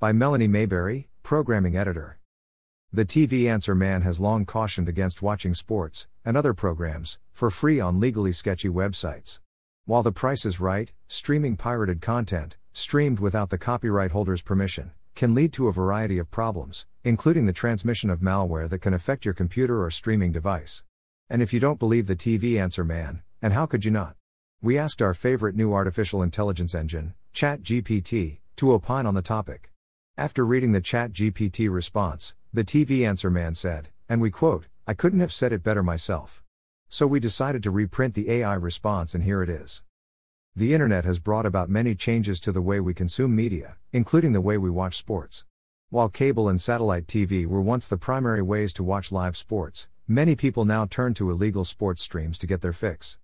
By Melanie Mayberry, Programming Editor. The TV Answer Man has long cautioned against watching sports, and other programs, for free on legally sketchy websites. While the price is right, streaming pirated content, streamed without the copyright holder's permission, can lead to a variety of problems, including the transmission of malware that can affect your computer or streaming device. And if you don't believe the TV Answer Man, and how could you not? We asked our favorite new artificial intelligence engine, ChatGPT, to opine on the topic. After reading the ChatGPT response, the TV Answer Man said, and we quote, I couldn't have said it better myself. So we decided to reprint the AI response, and here it is. The internet has brought about many changes to the way we consume media, including the way we watch sports. While cable and satellite TV were once the primary ways to watch live sports, many people now turn to illegal sports streams to get their fix.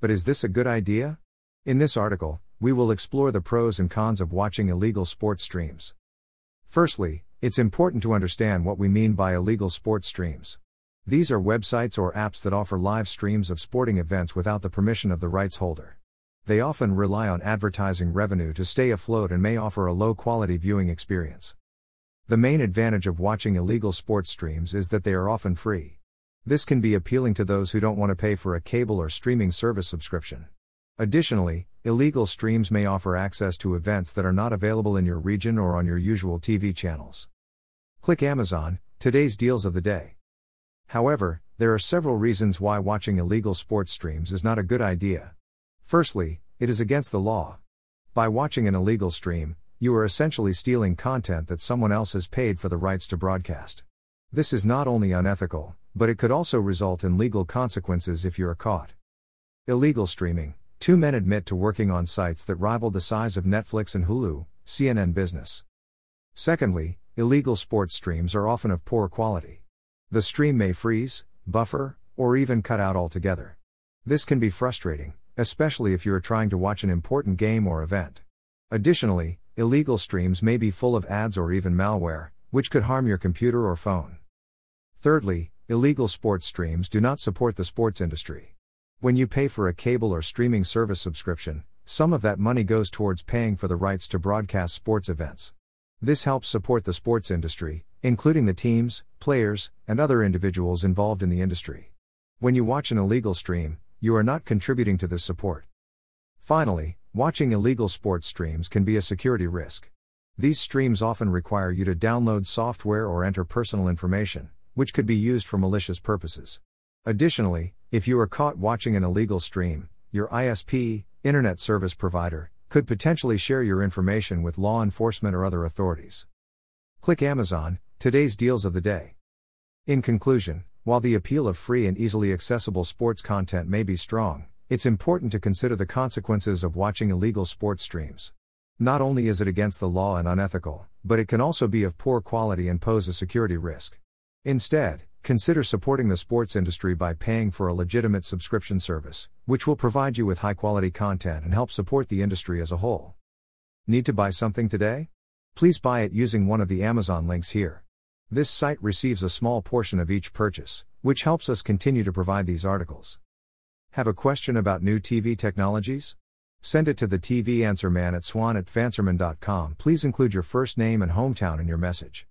But is this a good idea? In this article, we will explore the pros and cons of watching illegal sports streams. Firstly, it's important to understand what we mean by illegal sports streams. These are websites or apps that offer live streams of sporting events without the permission of the rights holder. They often rely on advertising revenue to stay afloat and may offer a low quality viewing experience. The main advantage of watching illegal sports streams is that they are often free. This can be appealing to those who don't want to pay for a cable or streaming service subscription. Additionally, illegal streams may offer access to events that are not available in your region or on your usual TV channels. Click Amazon, today's deals of the day. However, there are several reasons why watching illegal sports streams is not a good idea. Firstly, it is against the law. By watching an illegal stream, you are essentially stealing content that someone else has paid for the rights to broadcast. This is not only unethical, but it could also result in legal consequences if you are caught. Illegal streaming. Two men admit to working on sites that rival the size of Netflix and Hulu, CNN Business. Secondly, illegal sports streams are often of poor quality. The stream may freeze, buffer, or even cut out altogether. This can be frustrating, especially if you are trying to watch an important game or event. Additionally, illegal streams may be full of ads or even malware, which could harm your computer or phone. Thirdly, illegal sports streams do not support the sports industry. When you pay for a cable or streaming service subscription, some of that money goes towards paying for the rights to broadcast sports events. This helps support the sports industry, including the teams, players, and other individuals involved in the industry. When you watch an illegal stream, you are not contributing to this support. Finally, watching illegal sports streams can be a security risk. These streams often require you to download software or enter personal information, which could be used for malicious purposes. Additionally, if you are caught watching an illegal stream, your ISP, Internet Service Provider, could potentially share your information with law enforcement or other authorities. Click Amazon, today's deals of the day. In conclusion, while the appeal of free and easily accessible sports content may be strong, it's important to consider the consequences of watching illegal sports streams. Not only is it against the law and unethical, but it can also be of poor quality and pose a security risk. Instead, consider supporting the sports industry by paying for a legitimate subscription service, which will provide you with high quality content and help support the industry as a whole. Need to buy something today? Please buy it using one of the Amazon links here. This site receives a small portion of each purchase, which helps us continue to provide these articles. Have a question about new TV technologies? Send it to the TV Answer Man at swann at tvanswerman.com. Please include your first name and hometown in your message.